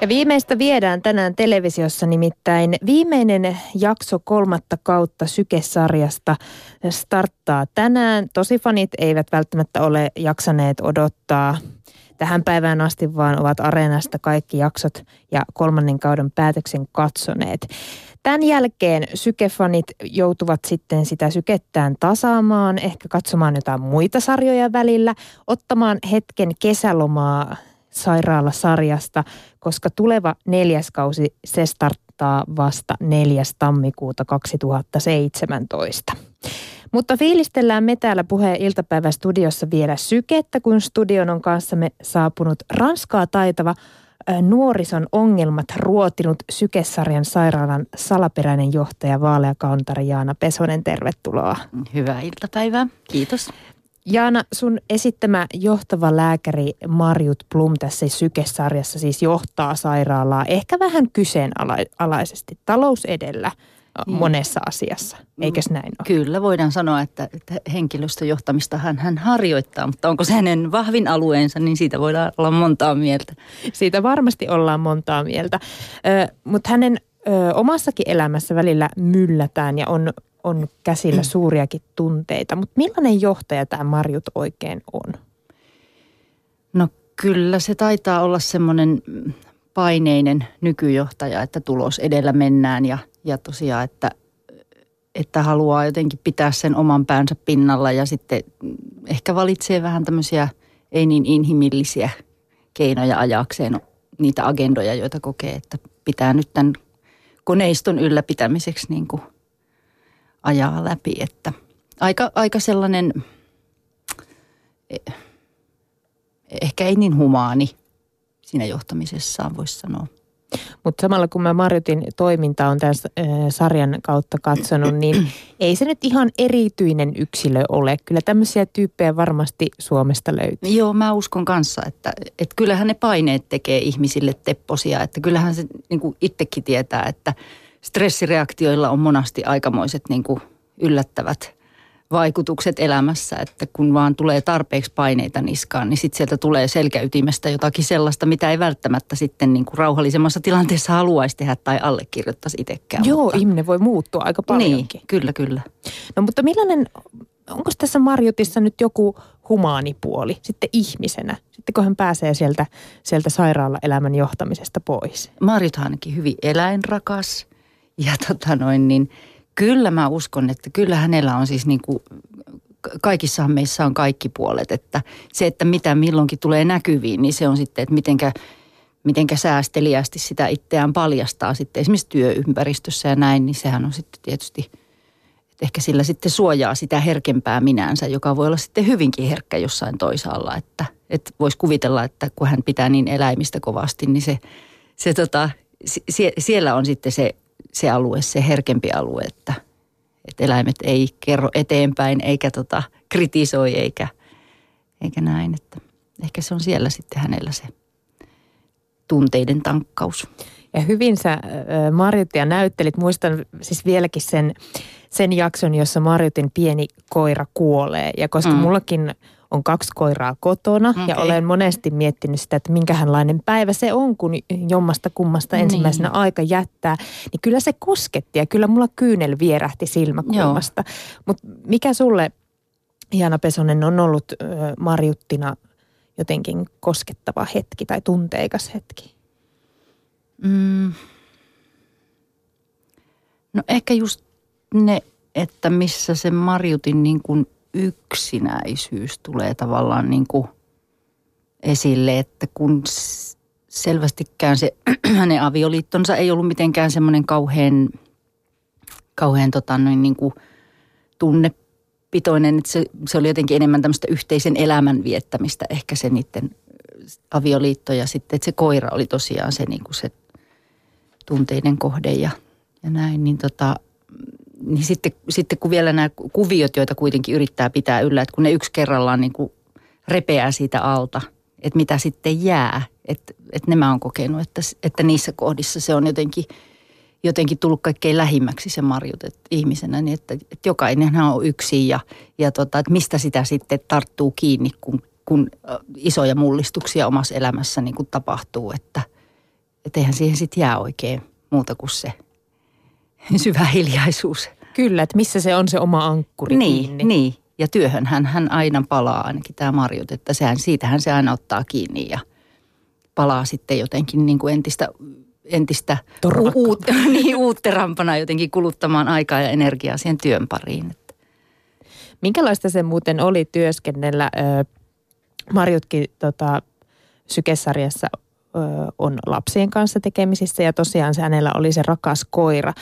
Ja viimeistä viedään tänään televisiossa nimittäin viimeinen jakso kolmatta kautta Syke-sarjasta starttaa tänään. Tosi fanit eivät välttämättä ole jaksaneet odottaa tähän päivään asti, vaan ovat areenasta kaikki jaksot ja kolmannen kauden päätöksen katsoneet. Tämän jälkeen sykefanit joutuvat sitten sitä sykettään tasaamaan, ehkä katsomaan jotain muita sarjoja välillä, ottamaan hetken kesälomaa sairaalasarjasta, koska tuleva neljäs kausi se starttaa vasta 4. tammikuuta 2017. Mutta fiilistellään me täällä puheen iltapäivästudiossa vielä sykettä, kun studion on kanssamme saapunut Ranskaa taitava nuorison ongelmat ruotinut Sykesarjan sairaalan salaperäinen johtaja Vaalea Kauntari Jaana Pesonen. Tervetuloa. Hyvää iltapäivää. Kiitos. Jaana, sun esittämä johtava lääkäri Marjut Blum tässä Sykesarjassa siis johtaa sairaalaa ehkä vähän kyseenalaisesti talous edellä niin. monessa asiassa, eikös näin ole? Kyllä, voidaan sanoa, että, että henkilöstöjohtamista hän, hän harjoittaa, mutta onko se hänen vahvin alueensa, niin siitä voidaan olla montaa mieltä. Siitä varmasti ollaan montaa mieltä, ö, mutta hänen ö, omassakin elämässä välillä myllätään ja on on käsillä mm. suuriakin tunteita. Mutta millainen johtaja tämä Marjut oikein on? No kyllä se taitaa olla semmoinen paineinen nykyjohtaja, että tulos edellä mennään ja, ja tosiaan, että, että haluaa jotenkin pitää sen oman päänsä pinnalla ja sitten ehkä valitsee vähän tämmöisiä ei niin inhimillisiä keinoja ajakseen niitä agendoja, joita kokee, että pitää nyt tämän koneiston ylläpitämiseksi niin kuin – ajaa läpi. Että aika, aika sellainen, eh, ehkä ei niin humaani siinä johtamisessaan voisi sanoa. Mutta samalla kun mä Marjutin toiminta on tämän sarjan kautta katsonut, niin ei se nyt ihan erityinen yksilö ole. Kyllä tämmöisiä tyyppejä varmasti Suomesta löytyy. Joo, mä uskon kanssa, että, että kyllähän ne paineet tekee ihmisille tepposia. Että kyllähän se niin itsekin tietää, että – stressireaktioilla on monasti aikamoiset niin kuin yllättävät vaikutukset elämässä, että kun vaan tulee tarpeeksi paineita niskaan, niin sitten sieltä tulee selkäytimestä jotakin sellaista, mitä ei välttämättä sitten niin kuin rauhallisemmassa tilanteessa haluaisi tehdä tai allekirjoittaisi itsekään. Joo, mutta... ihminen voi muuttua aika paljonkin. Niin, kyllä, kyllä. No mutta millainen, onko tässä Marjutissa nyt joku humaanipuoli sitten ihmisenä, sitten kun hän pääsee sieltä, sieltä sairaala-elämän johtamisesta pois? Marjut ainakin hyvin eläinrakas – ja tota noin, niin kyllä mä uskon, että kyllä hänellä on siis niin kuin, kaikissa meissä on kaikki puolet. Että se, että mitä milloinkin tulee näkyviin, niin se on sitten, että mitenkä, mitenkä säästeliästi sitä itseään paljastaa sitten esimerkiksi työympäristössä ja näin, niin sehän on sitten tietysti, että ehkä sillä sitten suojaa sitä herkempää minänsä, joka voi olla sitten hyvinkin herkkä jossain toisaalla. Että, että voisi kuvitella, että kun hän pitää niin eläimistä kovasti, niin se, se tota, sie, siellä on sitten se se alue, se herkempi alue, että, että eläimet ei kerro eteenpäin eikä tota, kritisoi eikä, eikä näin. Että ehkä se on siellä sitten hänellä se tunteiden tankkaus. Ja hyvin sä Marjutia näyttelit. Muistan siis vieläkin sen, sen jakson, jossa Marjutin pieni koira kuolee. Ja koska mm. mullakin on kaksi koiraa kotona okay. ja olen monesti miettinyt sitä, että minkälainen päivä se on, kun jommasta kummasta niin. ensimmäisenä aika jättää, niin kyllä se kosketti ja kyllä mulla kyynel vierähti silmäkulmasta. Mutta mikä sulle, Jana Pesonen, on ollut ö, Marjuttina jotenkin koskettava hetki tai tunteikas hetki? Mm. No ehkä just ne, että missä se Marjutin niin kuin yksinäisyys tulee tavallaan niin kuin esille, että kun selvästikään se hänen avioliittonsa ei ollut mitenkään semmoinen kauhean, kauhean tota noin niin kuin tunnepitoinen, että se, se oli jotenkin enemmän tämmöistä yhteisen elämän viettämistä ehkä se niiden avioliitto ja sitten, että se koira oli tosiaan se, niin kuin se tunteiden kohde ja, ja näin, niin tota, niin sitten, sitten kun vielä nämä kuviot, joita kuitenkin yrittää pitää yllä, että kun ne yksi kerrallaan niin kuin repeää siitä alta, että mitä sitten jää, että, että nämä on kokenut, että, että niissä kohdissa se on jotenkin, jotenkin tullut kaikkein lähimmäksi se marjut että ihmisenä, niin että, että jokainen on yksi ja, ja tota, että mistä sitä sitten tarttuu kiinni, kun, kun isoja mullistuksia omassa elämässä niin kuin tapahtuu, että, että eihän siihen sitten jää oikein muuta kuin se syvä hiljaisuus. Kyllä, että missä se on se oma ankkuri Niin, kiinni. niin. Ja työhön hän, hän aina palaa, ainakin tämä Marjut, että sehän, siitähän se aina ottaa kiinni ja palaa sitten jotenkin niin kuin entistä, entistä uut, niin, uutterampana jotenkin kuluttamaan aikaa ja energiaa siihen työn pariin. Että Minkälaista se muuten oli työskennellä? Marjutkin tota, sykesarjassa on lapsien kanssa tekemisissä ja tosiaan se hänellä oli se rakas koira.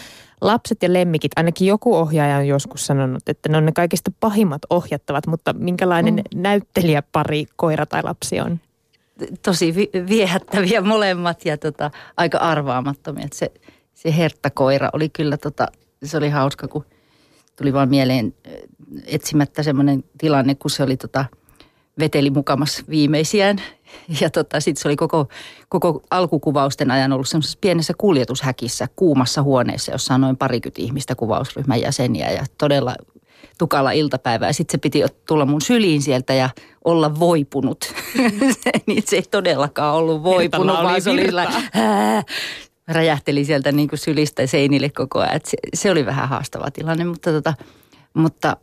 Lapset ja lemmikit, ainakin joku ohjaaja on joskus sanonut, että ne on ne kaikista pahimmat ohjattavat, mutta minkälainen mm. näyttelijäpari koira tai lapsi on? tosi vi- viehättäviä molemmat ja tota, aika arvaamattomia. Se, se herttakoira oli kyllä, tota, se oli hauska, kun tuli vaan mieleen etsimättä semmoinen tilanne, kun se oli tota, veteli mukamas viimeisiään. Ja tota, sitten se oli koko, koko alkukuvausten ajan ollut semmoisessa pienessä kuljetushäkissä kuumassa huoneessa, jossa on noin parikymmentä ihmistä kuvausryhmän jäseniä ja todella tukala iltapäivä. Ja sitten se piti tulla mun syliin sieltä ja olla voipunut. niin se ei todellakaan ollut voipunut, vaan se oli räjähteli sieltä niin kuin sylistä seinille koko ajan. Et se, se oli vähän haastava tilanne, mutta, tota, mutta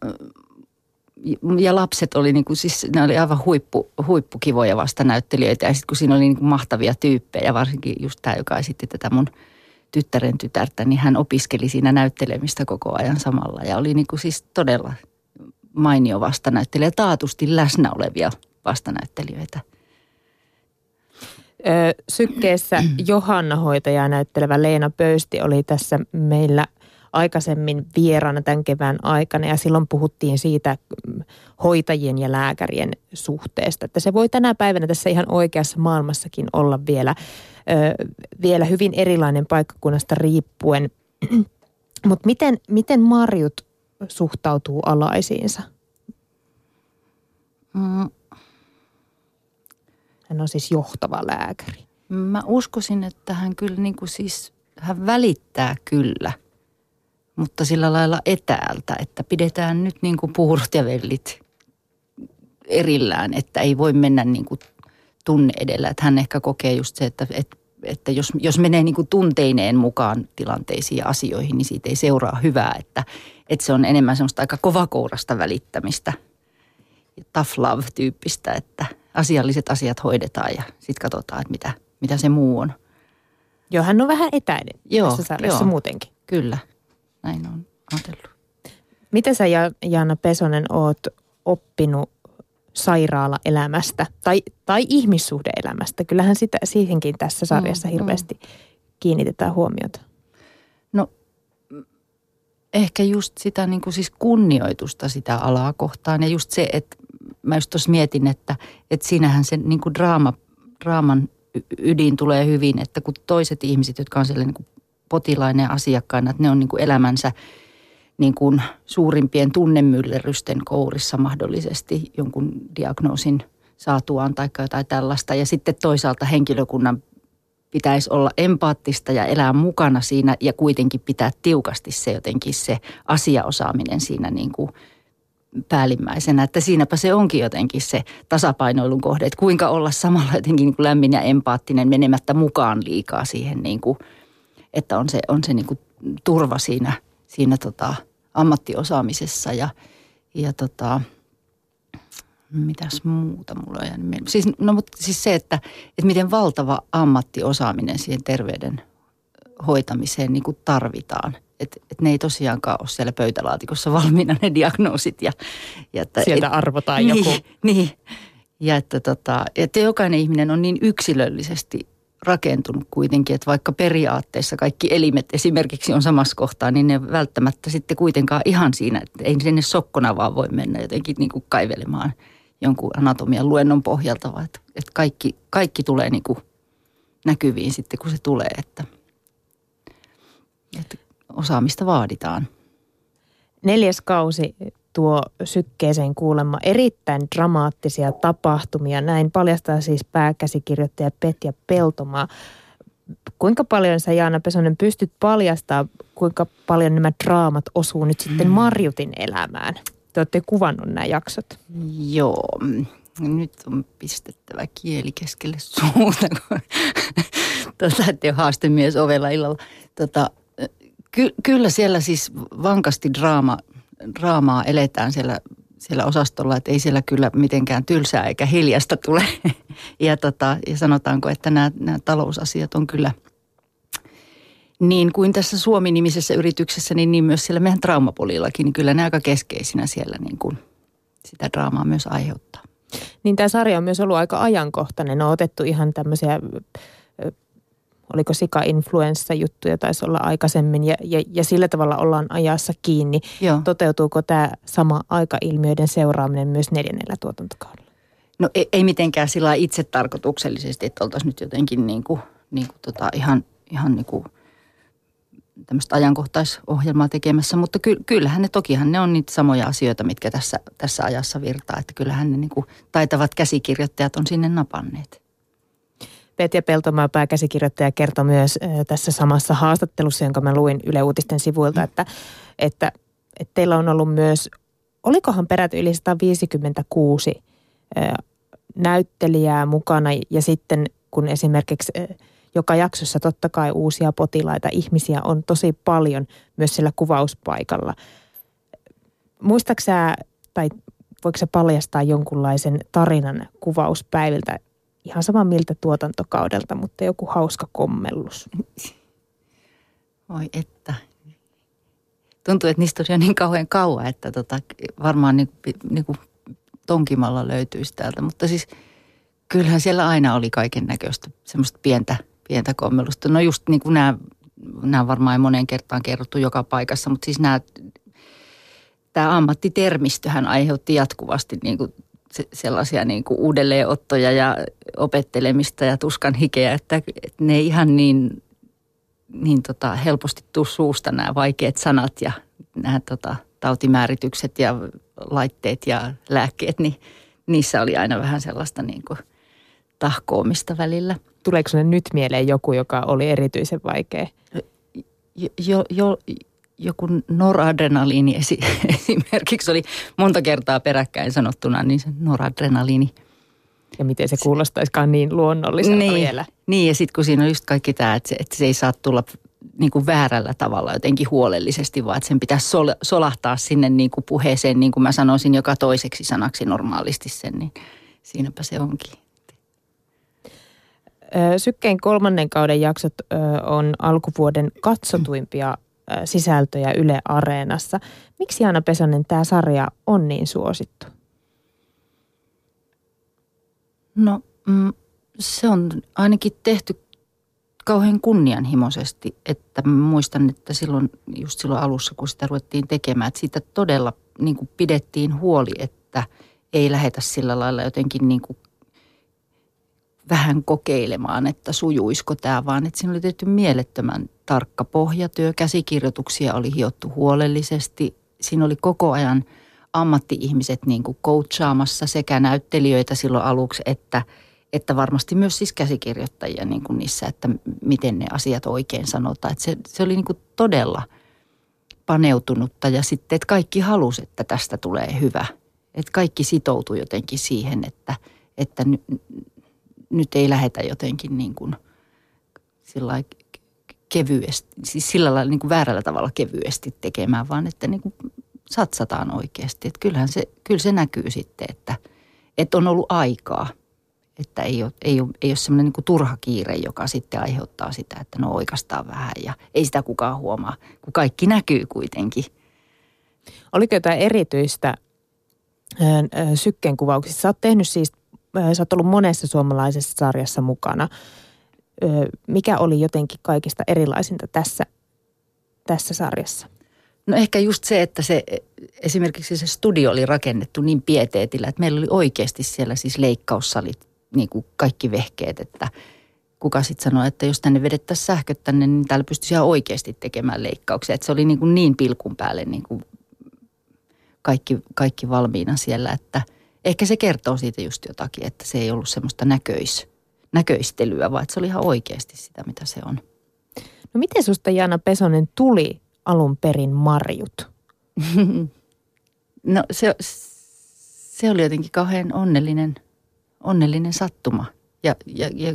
ja lapset oli niin kuin, siis ne oli aivan huippu, huippukivoja vastanäyttelijöitä ja sitten kun siinä oli niin kuin mahtavia tyyppejä, varsinkin just tämä, joka esitti tätä mun tyttären tytärtä, niin hän opiskeli siinä näyttelemistä koko ajan samalla ja oli niin kuin siis todella mainio vastanäyttelijä, taatusti läsnä olevia vastanäyttelijöitä. Sykkeessä Johanna hoitajaa näyttelevä Leena Pöysti oli tässä meillä aikaisemmin vieraana tämän kevään aikana ja silloin puhuttiin siitä mm, hoitajien ja lääkärien suhteesta, että se voi tänä päivänä tässä ihan oikeassa maailmassakin olla vielä, ö, vielä hyvin erilainen paikkakunnasta riippuen. Mutta miten, miten Marjut suhtautuu alaisiinsa? Mm, Hän on siis johtava lääkäri. Mä uskoisin, että hän kyllä niin kuin siis, hän välittää kyllä, mutta sillä lailla etäältä, että pidetään nyt niin kuin puurot ja vellit erillään, että ei voi mennä niin kuin tunne edellä. Että hän ehkä kokee just se, että, että, että jos, jos menee niin kuin tunteineen mukaan tilanteisiin ja asioihin, niin siitä ei seuraa hyvää, että, että se on enemmän semmoista aika kovakourasta välittämistä, tough love-tyyppistä, että asialliset asiat hoidetaan ja sitten katsotaan, että mitä, mitä se muu on. Joo, hän on vähän etäinen Joo, tässä sarjassa joo. muutenkin. Kyllä, näin on ajatellut. Mitä sä Ja- Jaana Pesonen oot oppinut sairaalaelämästä tai, tai ihmissuhdeelämästä? Kyllähän sitä, siihenkin tässä sarjassa Mm, hirveästi kiinnitetään huomiota. No mm, ehkä just sitä niin kuin siis kunnioitusta sitä alaa kohtaan ja just se, että mä just tuossa mietin, että, että siinähän se niin kuin draama, draaman ydin tulee hyvin, että kun toiset ihmiset, jotka on siellä niin kuin potilaina ja asiakkaina, että ne on niin kuin elämänsä niin kuin suurimpien tunnemyllerrysten kourissa mahdollisesti jonkun diagnoosin saatuaan tai jotain tällaista. Ja sitten toisaalta henkilökunnan pitäisi olla empaattista ja elää mukana siinä ja kuitenkin pitää tiukasti se jotenkin se asiaosaaminen siinä niin kuin päällimmäisenä. Että siinäpä se onkin jotenkin se tasapainoilun kohde, että kuinka olla samalla jotenkin niin kuin lämmin ja empaattinen menemättä mukaan liikaa siihen niin kuin, että on se, on se niin kuin turva siinä, siinä tota ammattiosaamisessa ja, ja tota, mitäs muuta mulla on jäänyt mieleen. Siis, no mutta siis se, että, että miten valtava ammattiosaaminen siihen terveyden hoitamiseen niin kuin tarvitaan. Että et ne ei tosiaankaan ole siellä pöytälaatikossa valmiina ne diagnoosit. Ja, ja että, Sieltä et, arvotaan niin, joku. Niin, ja että, tota, että jokainen ihminen on niin yksilöllisesti rakentunut kuitenkin, että vaikka periaatteessa kaikki elimet esimerkiksi on samassa kohtaa, niin ne välttämättä sitten kuitenkaan ihan siinä, että ei sinne sokkona vaan voi mennä jotenkin niin kuin kaivelemaan jonkun anatomian luennon pohjalta, vaan että, että kaikki, kaikki tulee niin kuin näkyviin sitten, kun se tulee, että, että osaamista vaaditaan. Neljäs kausi tuo sykkeeseen kuulemma erittäin dramaattisia tapahtumia. Näin paljastaa siis pääkäsikirjoittaja Petja Peltomaa. Kuinka paljon sä Jaana Pesonen pystyt paljastaa, kuinka paljon nämä draamat osuu nyt sitten Marjutin elämään? Te olette kuvannut nämä jaksot. Joo, nyt on pistettävä kieli keskelle suuta, kun tota, että ole haastemies ovella illalla. Tota, ky, kyllä siellä siis vankasti draama, draamaa eletään siellä, siellä osastolla, että ei siellä kyllä mitenkään tylsää eikä hiljasta tule. ja, tota, ja sanotaanko, että nämä, nämä talousasiat on kyllä – niin kuin tässä Suomi-nimisessä yrityksessä, niin, niin myös siellä meidän traumapolillakin, niin kyllä ne aika keskeisinä siellä niin kuin sitä draamaa myös aiheuttaa. Niin tämä sarja on myös ollut aika ajankohtainen. On otettu ihan tämmöisiä, oliko sika-influenssa-juttuja taisi olla aikaisemmin ja, ja, ja sillä tavalla ollaan ajassa kiinni. Joo. Toteutuuko tämä sama aikailmiöiden seuraaminen myös neljännellä tuotantokaudella? No ei, ei mitenkään sillä itse tarkoituksellisesti, että oltaisiin nyt jotenkin niin kuin, niin kuin tota ihan, ihan niin kuin – tämmöistä ajankohtaisohjelmaa tekemässä, mutta ky, kyllähän ne, tokihan ne on niitä samoja asioita, mitkä tässä, tässä ajassa virtaa, että kyllähän ne niin kuin taitavat käsikirjoittajat on sinne napanneet. Petja Peltomaa, pääkäsikirjoittaja, kertoi myös tässä samassa haastattelussa, jonka mä luin Yle Uutisten sivuilta, että, että, että teillä on ollut myös, olikohan peräti yli 156 näyttelijää mukana ja sitten kun esimerkiksi joka jaksossa totta kai uusia potilaita, ihmisiä on tosi paljon myös sillä kuvauspaikalla. Muistaaksä tai voiko se paljastaa jonkunlaisen tarinan kuvauspäiviltä, ihan sama miltä tuotantokaudelta, mutta joku hauska kommellus? Voi että. Tuntuu, että niistä on niin kauhean kauan, että tota, varmaan niin, niin kuin tonkimalla löytyisi täältä. Mutta siis kyllähän siellä aina oli kaiken näköistä semmoista pientä – pientä kommelusta. No just niin kuin nämä, nämä varmaan moneen kertaan kerrottu joka paikassa, mutta siis nämä, tämä ammattitermistöhän aiheutti jatkuvasti niin kuin sellaisia niin kuin uudelleenottoja ja opettelemista ja tuskan hikeä, että, ne ei ihan niin, niin tota helposti tuu suusta nämä vaikeat sanat ja nämä tota, tautimääritykset ja laitteet ja lääkkeet, niin niissä oli aina vähän sellaista niin kuin tahkoomista välillä – tuleeko sinulle nyt mieleen joku, joka oli erityisen vaikea? Jo, jo, jo, joku noradrenaliini esi- esimerkiksi oli monta kertaa peräkkäin sanottuna, niin se noradrenaliini. Ja miten se kuulostaisikaan niin luonnolliselta niin, vielä. Niin, ja sitten kun siinä on just kaikki tämä, että se, että se ei saa tulla niin kuin väärällä tavalla jotenkin huolellisesti, vaan että sen pitäisi sol- solahtaa sinne niin kuin puheeseen, niin kuin mä sanoisin joka toiseksi sanaksi normaalisti sen, niin siinäpä se onkin. Sykkeen kolmannen kauden jaksot on alkuvuoden katsotuimpia sisältöjä Yle Areenassa. Miksi Jaana Pesonen tämä sarja on niin suosittu? No mm, se on ainakin tehty kauhean kunnianhimoisesti, että muistan, että silloin just silloin alussa, kun sitä ruvettiin tekemään, että siitä todella niin kuin pidettiin huoli, että ei lähetä sillä lailla jotenkin niin kuin vähän kokeilemaan, että sujuisiko tämä, vaan että siinä oli tehty mielettömän tarkka pohjatyö. Käsikirjoituksia oli hiottu huolellisesti. Siinä oli koko ajan ammatti-ihmiset niin kuin coachaamassa sekä näyttelijöitä silloin aluksi, että, että varmasti myös siis käsikirjoittajia niin kuin niissä, että miten ne asiat oikein sanotaan. Että se, se oli niin kuin todella paneutunutta ja sitten, että kaikki halusi, että tästä tulee hyvä. Että kaikki sitoutui jotenkin siihen, että, että nyt ei lähetä jotenkin niin kuin sillä kevyesti, siis sillä lailla niin kuin väärällä tavalla kevyesti tekemään, vaan että niin kuin satsataan oikeasti. Että kyllähän se, kyllä se näkyy sitten, että, että on ollut aikaa, että ei ole, ei ole, ei ole semmoinen niin turha kiire, joka sitten aiheuttaa sitä, että no oikeastaan vähän ja ei sitä kukaan huomaa, kun kaikki näkyy kuitenkin. Oliko jotain erityistä sykkeen kuvauksissa? Sä oot tehnyt siis sä oot ollut monessa suomalaisessa sarjassa mukana. Mikä oli jotenkin kaikista erilaisinta tässä, tässä sarjassa? No ehkä just se, että se esimerkiksi se studio oli rakennettu niin pieteetillä, että meillä oli oikeasti siellä siis leikkaussalit, niin kuin kaikki vehkeet, että kuka sitten sanoi, että jos tänne vedettäisiin sähköt tänne, niin täällä pystyisi ihan oikeasti tekemään leikkauksia. Että se oli niin, kuin niin pilkun päälle niin kuin kaikki, kaikki valmiina siellä, että – ehkä se kertoo siitä just jotakin, että se ei ollut semmoista näköis, näköistelyä, vaan että se oli ihan oikeasti sitä, mitä se on. No miten susta Jaana Pesonen tuli alun perin Marjut? no se, se oli jotenkin kauhean onnellinen, onnellinen sattuma. Ja, ja, ja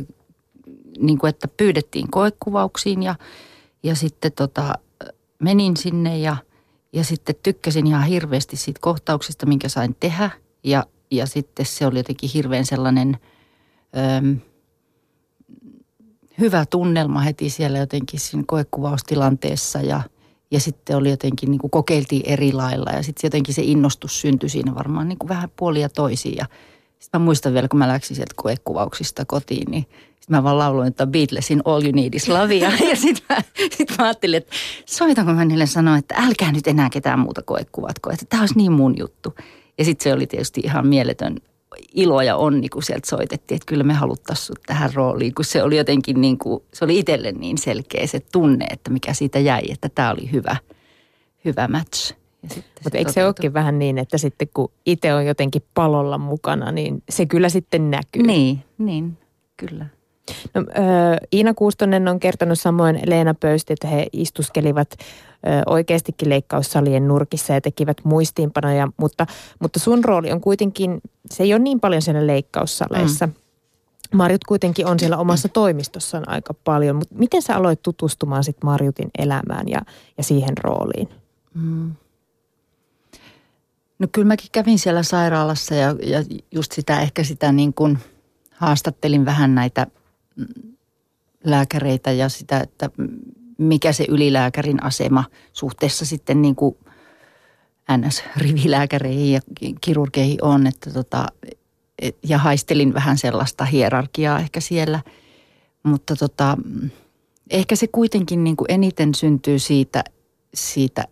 niin kuin, että pyydettiin koekuvauksiin ja, ja sitten tota, menin sinne ja, ja sitten tykkäsin ihan hirveästi siitä kohtauksesta, minkä sain tehdä. Ja, ja sitten se oli jotenkin hirveän sellainen öm, hyvä tunnelma heti siellä jotenkin siinä koekuvaustilanteessa ja, ja sitten oli jotenkin niin kuin kokeiltiin eri lailla ja sitten jotenkin se innostus syntyi siinä varmaan niin kuin vähän puolia toisiin ja sitten mä muistan vielä, kun mä läksin sieltä koekuvauksista kotiin, niin sitten mä vaan lauloin, että Beatlesin All You Need Is Love. Ja, ja sitten mä, sit mä ajattelin, että soitanko mä niille sanoa, että älkää nyt enää ketään muuta koekuvatko, että tämä olisi niin mun juttu. Ja sitten se oli tietysti ihan mieletön ilo ja onni, kun sieltä soitettiin, että kyllä me haluttaisiin sut tähän rooliin, kun se oli jotenkin niin kuin, se oli itselle niin selkeä se tunne, että mikä siitä jäi, että tämä oli hyvä, hyvä match. Mutta eikö se olekin vähän niin, että sitten kun itse on jotenkin palolla mukana, niin se kyllä sitten näkyy. Niin, niin, kyllä. No, Iina Kuustonen on kertonut samoin Leena Pöysti, että he istuskelivat äh, oikeastikin leikkaussalien nurkissa ja tekivät muistiinpanoja, mutta, mutta sun rooli on kuitenkin, se ei ole niin paljon siellä leikkaussaleissa. Mm. Marjut kuitenkin on siellä omassa toimistossaan aika paljon, mutta miten sä aloit tutustumaan sitten Marjutin elämään ja, ja siihen rooliin? Mm. No kyllä mäkin kävin siellä sairaalassa ja, ja just sitä ehkä sitä niin kuin haastattelin vähän näitä lääkäreitä ja sitä, että mikä se ylilääkärin asema suhteessa sitten niin kuin NS-rivilääkäreihin ja kirurgeihin on, että tota, ja haistelin vähän sellaista hierarkiaa ehkä siellä, mutta tota, ehkä se kuitenkin niin kuin eniten syntyy siitä, siitä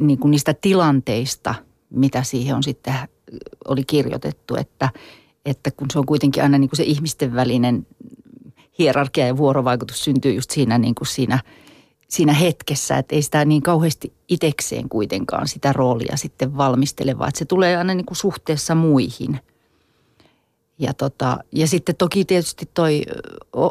niin kuin niistä tilanteista – mitä siihen on sitten oli kirjoitettu, että, että kun se on kuitenkin aina niin kuin se ihmisten välinen hierarkia ja vuorovaikutus syntyy just siinä, niin kuin siinä, siinä hetkessä, että ei sitä niin kauheasti itekseen kuitenkaan sitä roolia sitten valmistele, vaan että se tulee aina niin kuin suhteessa muihin. Ja, tota, ja sitten toki tietysti toi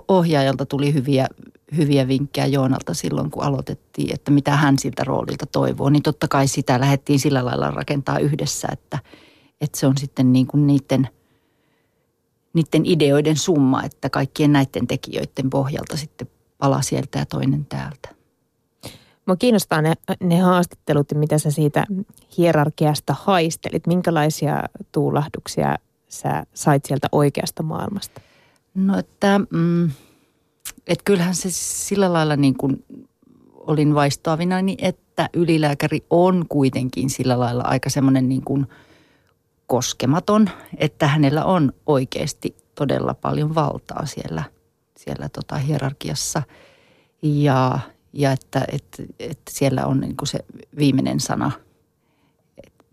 ohjaajalta tuli hyviä hyviä vinkkejä Joonalta silloin, kun aloitettiin, että mitä hän siltä roolilta toivoo. Niin totta kai sitä lähdettiin sillä lailla rakentaa yhdessä, että, että se on sitten niin kuin niiden, niiden ideoiden summa, että kaikkien näiden tekijöiden pohjalta sitten pala sieltä ja toinen täältä. Mua kiinnostaa ne, ne haastattelut mitä sä siitä hierarkiasta haistelit. Minkälaisia tuulahduksia sä sait sieltä oikeasta maailmasta? No että... Mm, että kyllähän se sillä lailla niin kuin olin vaistoavinani, että ylilääkäri on kuitenkin sillä lailla aika semmoinen niin kuin koskematon, että hänellä on oikeasti todella paljon valtaa siellä, siellä tota hierarkiassa. Ja, ja että, että, että siellä on niin kuin se viimeinen sana,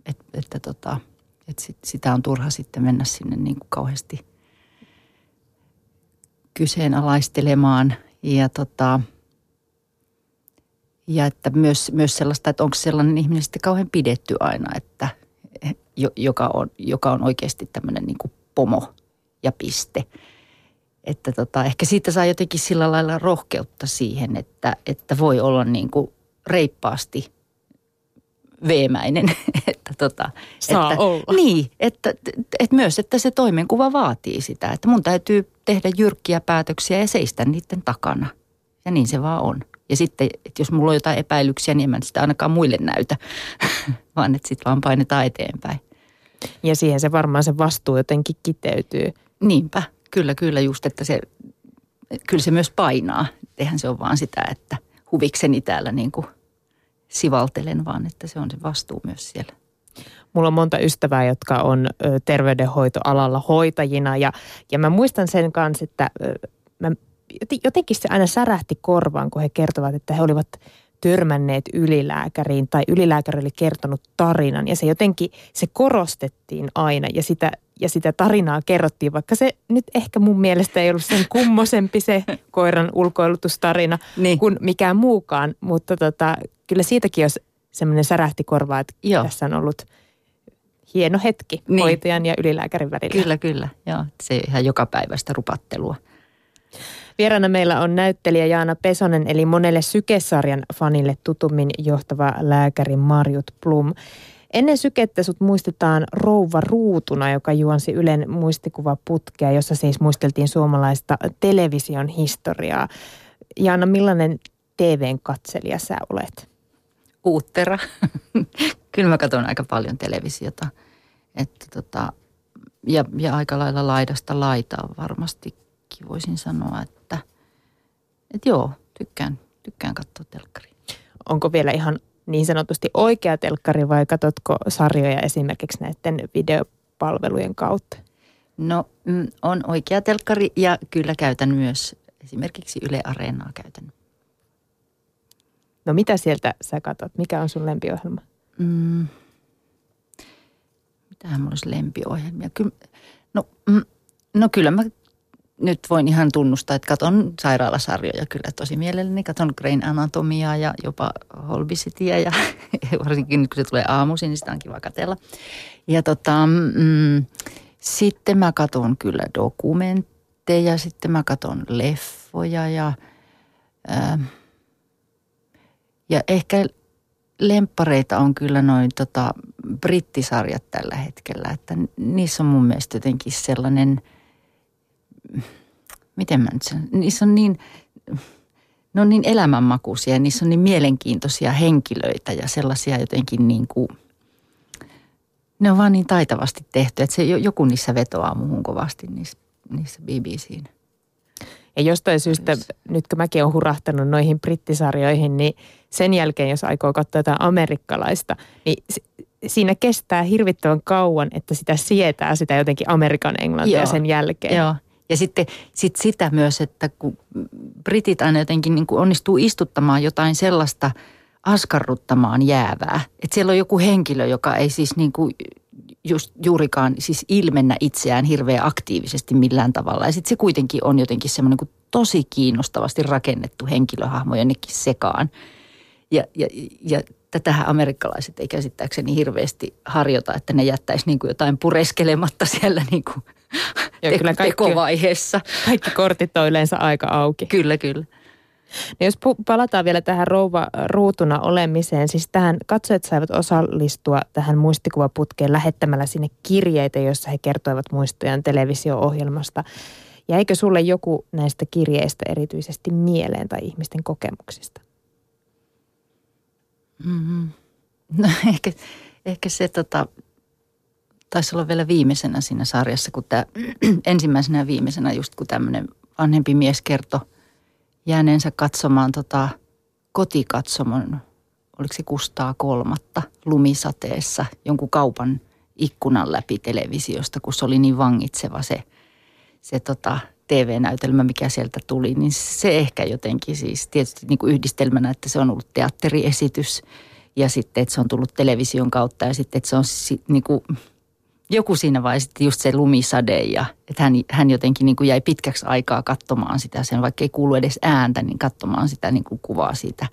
että, että, tota, että sit, sitä on turha sitten mennä sinne niin kuin kauheasti – kyseenalaistelemaan ja, tota, ja että myös, myös sellaista, että onko sellainen ihminen sitten kauhean pidetty aina, että joka on, joka on oikeasti tämmöinen niin pomo ja piste. Että tota, ehkä siitä saa jotenkin sillä lailla rohkeutta siihen, että, että voi olla niin kuin reippaasti veemäinen. että tota, Saa että, olla. Niin, että, että myös, että se toimenkuva vaatii sitä. Että mun täytyy tehdä jyrkkiä päätöksiä ja seistä niiden takana. Ja niin se vaan on. Ja sitten, että jos mulla on jotain epäilyksiä, niin en mä sitä ainakaan muille näytä, vaan että sitten vaan painetaan eteenpäin. Ja siihen se varmaan se vastuu jotenkin kiteytyy. Niinpä, kyllä, kyllä just, että se, kyllä se myös painaa. Eihän se ole vaan sitä, että huvikseni täällä niin kuin sivaltelen, vaan että se on se vastuu myös siellä. Mulla on monta ystävää, jotka on terveydenhoitoalalla hoitajina ja, ja mä muistan sen kanssa, että mä, jotenkin se aina särähti korvaan, kun he kertovat, että he olivat törmänneet ylilääkäriin tai ylilääkäri oli kertonut tarinan ja se jotenkin, se korostettiin aina ja sitä, ja sitä tarinaa kerrottiin, vaikka se nyt ehkä mun mielestä ei ollut sen kummosempi se koiran ulkoilutustarina niin. kuin mikään muukaan, mutta tota, kyllä siitäkin olisi semmoinen särähti korvaa, että Joo. tässä on ollut hieno hetki niin. hoitajan ja ylilääkärin välillä. Kyllä, kyllä. Joo, se ihan joka päivästä rupattelua. Vieraana meillä on näyttelijä Jaana Pesonen, eli monelle sykesarjan fanille tutummin johtava lääkäri Marjut Plum. Ennen sykettä sut muistetaan Rouva Ruutuna, joka juonsi Ylen muistikuvaputkea, jossa siis muisteltiin suomalaista television historiaa. Jaana, millainen TVn katselija sä olet? Uuttera. Kyllä mä katson aika paljon televisiota. Että tota, ja, ja aika lailla laidasta laitaa varmastikin voisin sanoa, että, että joo, tykkään, tykkään katsoa telkkaria. Onko vielä ihan niin sanotusti oikea telkkari vai katsotko sarjoja esimerkiksi näiden videopalvelujen kautta? No mm, on oikea telkkari ja kyllä käytän myös esimerkiksi Yle Areenaa käytän. No mitä sieltä sä katsot? Mikä on sun lempiohjelma? Mm, mitähän mulla olisi lempiohjelmia? Kyllä, no, mm, no kyllä mä nyt voin ihan tunnustaa, että katon sairaalasarjoja kyllä tosi mielelläni. Katon Grain Anatomiaa ja jopa Holbisitia ja varsinkin nyt kun se tulee aamuisin, niin sitä on kiva katella. Ja tota, mm, sitten mä katon kyllä dokumentteja, sitten mä katon leffoja ja, ää, ja ehkä lemppareita on kyllä noin tota, brittisarjat tällä hetkellä, että niissä on mun mielestä jotenkin sellainen, miten mä nyt sen, niissä on niin, ne on niin elämänmakuisia, niissä on niin mielenkiintoisia henkilöitä ja sellaisia jotenkin niin kuin, ne on vaan niin taitavasti tehty, että se joku niissä vetoaa muuhun kovasti niissä, niissä BBCin. Ja jostain syystä, nyt kun mäkin olen hurahtanut noihin brittisarjoihin, niin sen jälkeen, jos aikoo katsoa jotain amerikkalaista, niin siinä kestää hirvittävän kauan, että sitä sietää sitä jotenkin Amerikan englantia Joo. sen jälkeen. Joo. Ja sitten sit sitä myös, että kun britit aina jotenkin niin kuin onnistuu istuttamaan jotain sellaista askarruttamaan jäävää. Että siellä on joku henkilö, joka ei siis niin kuin just juurikaan siis ilmennä itseään hirveän aktiivisesti millään tavalla. Ja sitten se kuitenkin on jotenkin semmoinen kuin tosi kiinnostavasti rakennettu henkilöhahmo jonnekin sekaan. Ja, ja, ja tätähän amerikkalaiset ei käsittääkseni hirveästi harjoita, että ne jättäisi niin kuin jotain pureskelematta siellä niin kuin te- kyllä kaikki, tekovaiheessa. Kaikki kortit on yleensä aika auki. Kyllä, kyllä. No jos palataan vielä tähän rouva ruutuna olemiseen, siis tähän katsojat saivat osallistua tähän muistikuvaputkeen lähettämällä sinne kirjeitä, joissa he kertoivat muistojaan televisio-ohjelmasta. Jäikö sulle joku näistä kirjeistä erityisesti mieleen tai ihmisten kokemuksista? Mm-hmm. No ehkä, ehkä se tota, taisi olla vielä viimeisenä siinä sarjassa, kun tämä ensimmäisenä ja viimeisenä just kun tämmöinen vanhempi mies kertoi jääneensä katsomaan tota kotikatsomon, oliko se Kustaa kolmatta, lumisateessa jonkun kaupan ikkunan läpi televisiosta, kun se oli niin vangitseva se, se tota, TV-näytelmä, mikä sieltä tuli, niin se ehkä jotenkin siis tietysti niin kuin yhdistelmänä, että se on ollut teatteriesitys ja sitten, että se on tullut television kautta ja sitten, että se on niin kuin, joku siinä vaiheessa just se lumisade ja että hän, hän jotenkin niin kuin jäi pitkäksi aikaa katsomaan sitä, sen vaikka ei kuulu edes ääntä, niin katsomaan sitä niin kuin kuvaa siitä,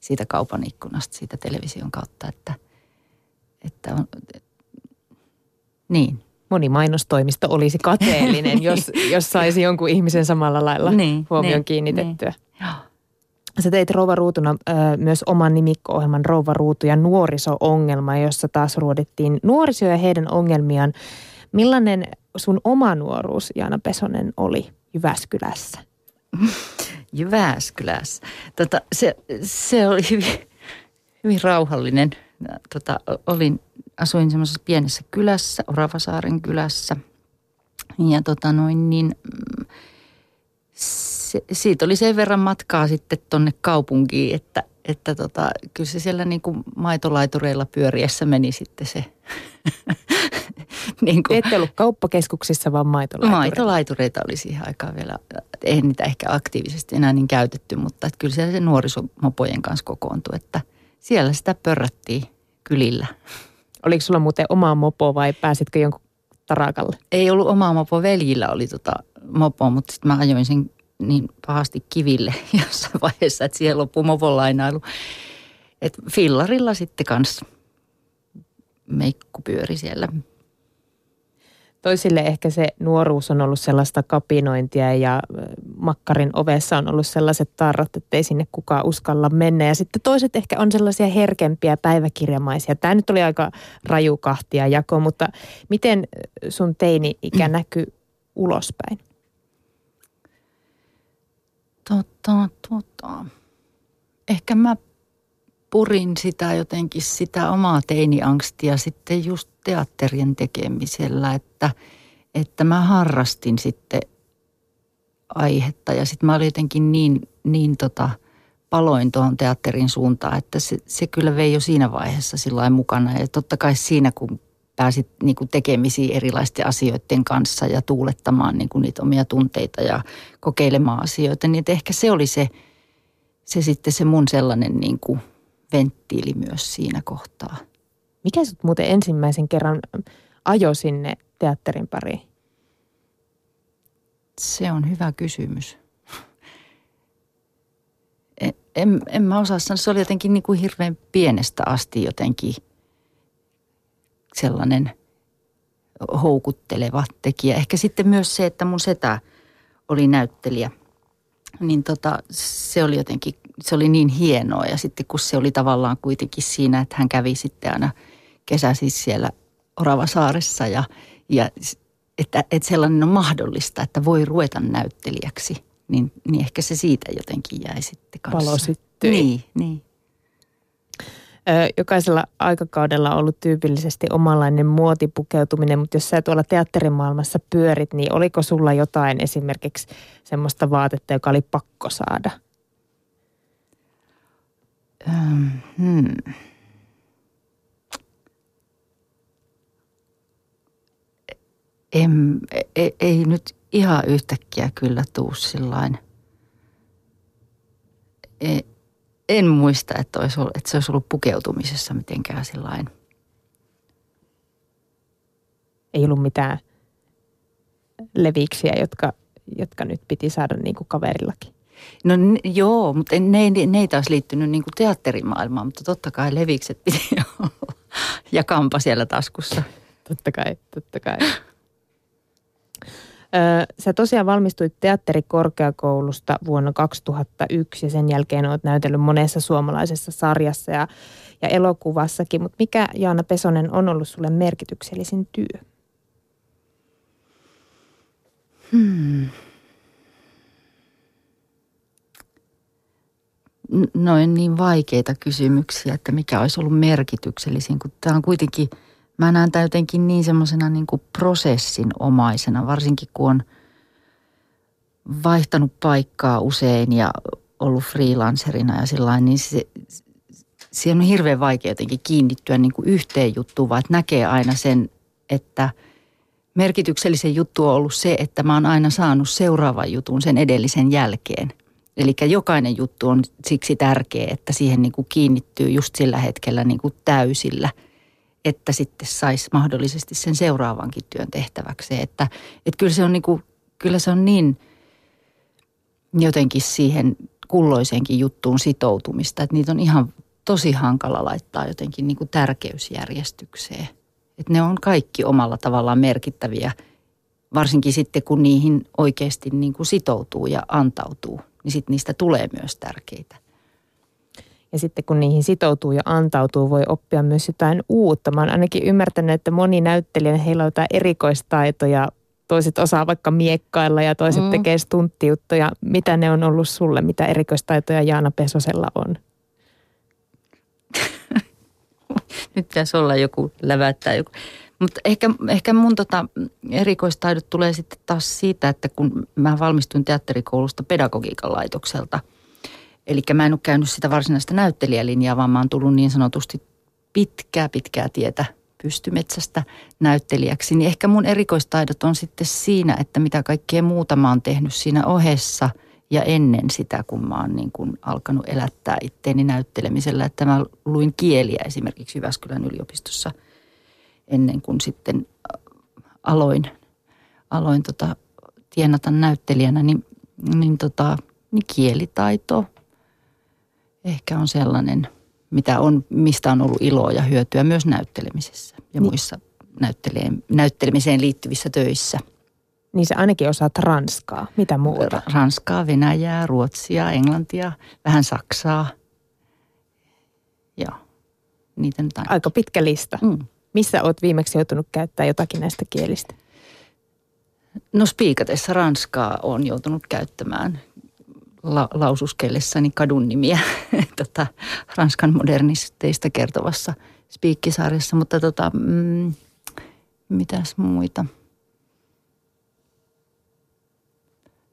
siitä kaupan ikkunasta, siitä television kautta, että, että on, niin moni mainostoimisto olisi kateellinen, jos, jos saisi jonkun ihmisen samalla lailla niin, huomion niin, kiinnitettyä. Niin. Sä teit Rouva Ruutuna ö, myös oman nimikko-ohjelman Rouva Ruutu ja nuoriso-ongelma, jossa taas ruodittiin nuoriso ja heidän ongelmiaan. Millainen sun oma nuoruus, Jaana Pesonen, oli Jyväskylässä? Jyväskylässä. Tota, se, se oli hyvin, hyvin rauhallinen. Tota, olin asuin semmoisessa pienessä kylässä, Oravasaaren kylässä. Ja tota noin niin, se, siitä oli sen verran matkaa sitten tonne kaupunkiin, että, että tota, kyllä se siellä niin kuin maitolaitureilla pyöriessä meni sitten se. niin kuin. Ette ollut kauppakeskuksissa, vaan maitolaitureita. Maitolaitureita oli siihen aikaan vielä, ei niitä ehkä aktiivisesti enää niin käytetty, mutta että kyllä siellä se nuorisomopojen kanssa kokoontui, että siellä sitä pörrättiin kylillä. Oliko sulla muuten oma mopo vai pääsitkö jonkun tarakalle? Ei ollut omaa mopo, veljillä oli tota mopo, mutta sitten mä ajoin sen niin pahasti kiville jossain vaiheessa, että siihen loppui mopon lainailu. Et fillarilla sitten kanssa meikku pyöri siellä. Toisille ehkä se nuoruus on ollut sellaista kapinointia ja makkarin ovessa on ollut sellaiset tarrat, että ei sinne kukaan uskalla mennä. Ja sitten toiset ehkä on sellaisia herkempiä päiväkirjamaisia. Tämä nyt oli aika raju kahtia jako, mutta miten sun teini-ikä näkyy ulospäin? Tota, tota. Ehkä mä purin sitä jotenkin sitä omaa teiniangstia sitten just teatterien tekemisellä, että, että mä harrastin sitten aihetta ja sitten mä olin jotenkin niin, niin tota, paloin tuohon teatterin suuntaan, että se, se kyllä vei jo siinä vaiheessa sillä mukana ja totta kai siinä kun pääsit niin kuin tekemisiin erilaisten asioiden kanssa ja tuulettamaan niin kuin niitä omia tunteita ja kokeilemaan asioita, niin ehkä se oli se, se sitten se mun sellainen niin kuin – venttiili myös siinä kohtaa. Mikä sut muuten ensimmäisen kerran ajo sinne teatterin pariin? Se on hyvä kysymys. En, en, en mä osaa sanoa, se oli jotenkin niin kuin hirveän pienestä asti jotenkin sellainen houkutteleva tekijä. Ehkä sitten myös se, että mun setä oli näyttelijä – niin tota, se oli jotenkin, se oli niin hienoa. Ja sitten kun se oli tavallaan kuitenkin siinä, että hän kävi sitten aina kesäsis siellä Oravasaaressa ja, ja että, että sellainen on mahdollista, että voi ruveta näyttelijäksi, niin, niin ehkä se siitä jotenkin jäi sitten kanssa. Palo syttyi. Niin, niin jokaisella aikakaudella on ollut tyypillisesti omanlainen muotipukeutuminen, mutta jos sä tuolla teatterimaailmassa pyörit, niin oliko sulla jotain esimerkiksi semmoista vaatetta, joka oli pakko saada? hmm. En, ei, ei nyt ihan yhtäkkiä kyllä tuu sillain. Ei, en muista, että, olisi ollut, että se olisi ollut pukeutumisessa mitenkään sillain. Ei ollut mitään leviksiä, jotka, jotka nyt piti saada niin kuin kaverillakin. No joo, mutta ne, ne, ne ei taas liittynyt niin kuin teatterimaailmaan, mutta totta kai levikset piti olla. Ja kampa siellä taskussa. Totta kai, totta kai. Sä tosiaan valmistuit teatterikorkeakoulusta vuonna 2001 ja sen jälkeen olet näytellyt monessa suomalaisessa sarjassa ja, ja elokuvassakin. Mutta mikä, Jaana Pesonen, on ollut sulle merkityksellisin työ? Hmm. Noin niin vaikeita kysymyksiä, että mikä olisi ollut merkityksellisin, kun tämä on kuitenkin – mä näen tämä jotenkin niin semmoisena niin prosessin omaisena, varsinkin kun on vaihtanut paikkaa usein ja ollut freelancerina ja sillä niin se, siihen on hirveän vaikea jotenkin kiinnittyä niin kuin yhteen juttuun, vaan että näkee aina sen, että merkityksellisen juttu on ollut se, että mä oon aina saanut seuraavan jutun sen edellisen jälkeen. Eli jokainen juttu on siksi tärkeä, että siihen niin kuin kiinnittyy just sillä hetkellä niin kuin täysillä – että sitten saisi mahdollisesti sen seuraavankin työn tehtäväksi. Että, että kyllä, se on niin kuin, kyllä se on niin jotenkin siihen kulloisenkin juttuun sitoutumista, että niitä on ihan tosi hankala laittaa jotenkin niin kuin tärkeysjärjestykseen. Että ne on kaikki omalla tavallaan merkittäviä, varsinkin sitten kun niihin oikeasti niin kuin sitoutuu ja antautuu, niin sitten niistä tulee myös tärkeitä. Ja sitten kun niihin sitoutuu ja antautuu, voi oppia myös jotain uutta. Mä oon ainakin ymmärtänyt, että moni näyttelijä, heillä on jotain erikoistaitoja. Toiset osaa vaikka miekkailla ja toiset mm. tekee stunttiuttoja. Mitä ne on ollut sulle? Mitä erikoistaitoja Jaana Pesosella on? Nyt pitäisi olla joku lävättää joku. Mutta ehkä, ehkä mun tota erikoistaidot tulee sitten taas siitä, että kun mä valmistuin teatterikoulusta pedagogiikan laitokselta – Eli mä en ole käynyt sitä varsinaista näyttelijälinjaa, vaan mä oon tullut niin sanotusti pitkää, pitkää tietä pystymetsästä näyttelijäksi. Niin ehkä mun erikoistaidot on sitten siinä, että mitä kaikkea muuta mä oon tehnyt siinä ohessa ja ennen sitä, kun mä oon niin kuin alkanut elättää itteeni näyttelemisellä. Että mä luin kieliä esimerkiksi Jyväskylän yliopistossa ennen kuin sitten aloin, aloin tota, tienata näyttelijänä, niin, niin, tota, niin kielitaito – ehkä on sellainen, mitä on, mistä on ollut iloa ja hyötyä myös näyttelemisessä ja niin. muissa näyttelemiseen liittyvissä töissä. Niin sä ainakin osaat ranskaa. Mitä muuta? Ranskaa, venäjää, ruotsia, englantia, vähän saksaa. Joo, niitä nyt. Aika pitkä lista. Mm. Missä oot viimeksi joutunut käyttämään jotakin näistä kielistä? No spiikatessa ranskaa on joutunut käyttämään la- laususkellessani kadun nimiä tota, Ranskan modernisteista kertovassa spiikkisarjassa, mutta tota, mm, mitäs muita?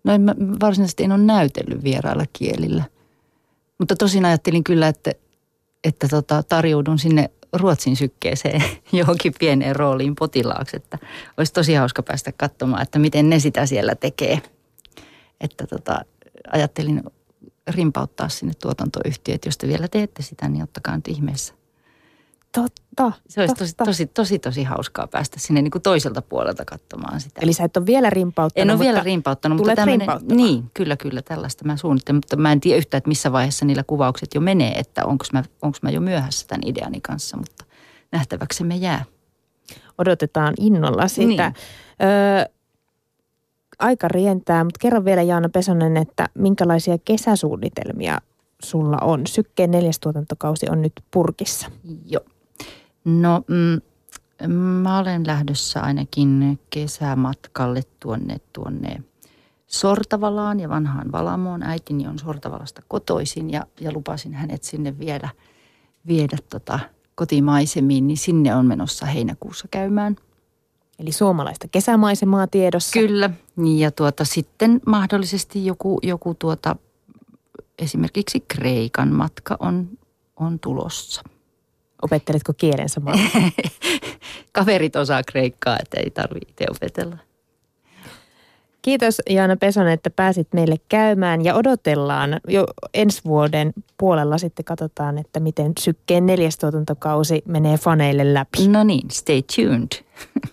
No en mä varsinaisesti en ole näytellyt vierailla kielillä. Mutta tosin ajattelin kyllä, että, että tota, tarjoudun sinne Ruotsin sykkeeseen johonkin pieneen rooliin potilaaksi. Että olisi tosi hauska päästä katsomaan, että miten ne sitä siellä tekee. Että tota, ajattelin rimpauttaa sinne tuotantoyhtiöt. Jos te vielä teette sitä, niin ottakaa nyt ihmeessä. Totta. Se olisi tosi, tosi, tosi, tosi hauskaa päästä sinne niin kuin toiselta puolelta katsomaan sitä. Eli sä et ole vielä rimpauttanut, En ole vielä rimpauttanut, mutta tämmöinen, niin, kyllä, kyllä, tällaista mä suunnittelen, mutta mä en tiedä yhtään, että missä vaiheessa niillä kuvaukset jo menee, että onko mä, onko mä jo myöhässä tämän ideani kanssa, mutta nähtäväksi me jää. Odotetaan innolla sitä. Niin. Öö, aika rientää, mutta kerro vielä Jaana Pesonen, että minkälaisia kesäsuunnitelmia sulla on? Sykkeen neljäs tuotantokausi on nyt purkissa. Joo. No mm, mä olen lähdössä ainakin kesämatkalle tuonne, tuonne Sortavalaan ja vanhaan Valamoon. Äitini on Sortavalasta kotoisin ja, ja lupasin hänet sinne viedä, viedä tota kotimaisemiin, niin sinne on menossa heinäkuussa käymään. Eli suomalaista kesämaisemaa tiedossa. Kyllä, ja tuota, sitten mahdollisesti joku, joku tuota, esimerkiksi Kreikan matka on, on tulossa. Opetteletko kielen samalla? Kaverit osaa kreikkaa, että ei tarvitse opetella. Kiitos Jaana Pesonen, että pääsit meille käymään ja odotellaan jo ensi vuoden puolella sitten katsotaan, että miten sykkeen neljäs tuotantokausi menee faneille läpi. No niin, stay tuned.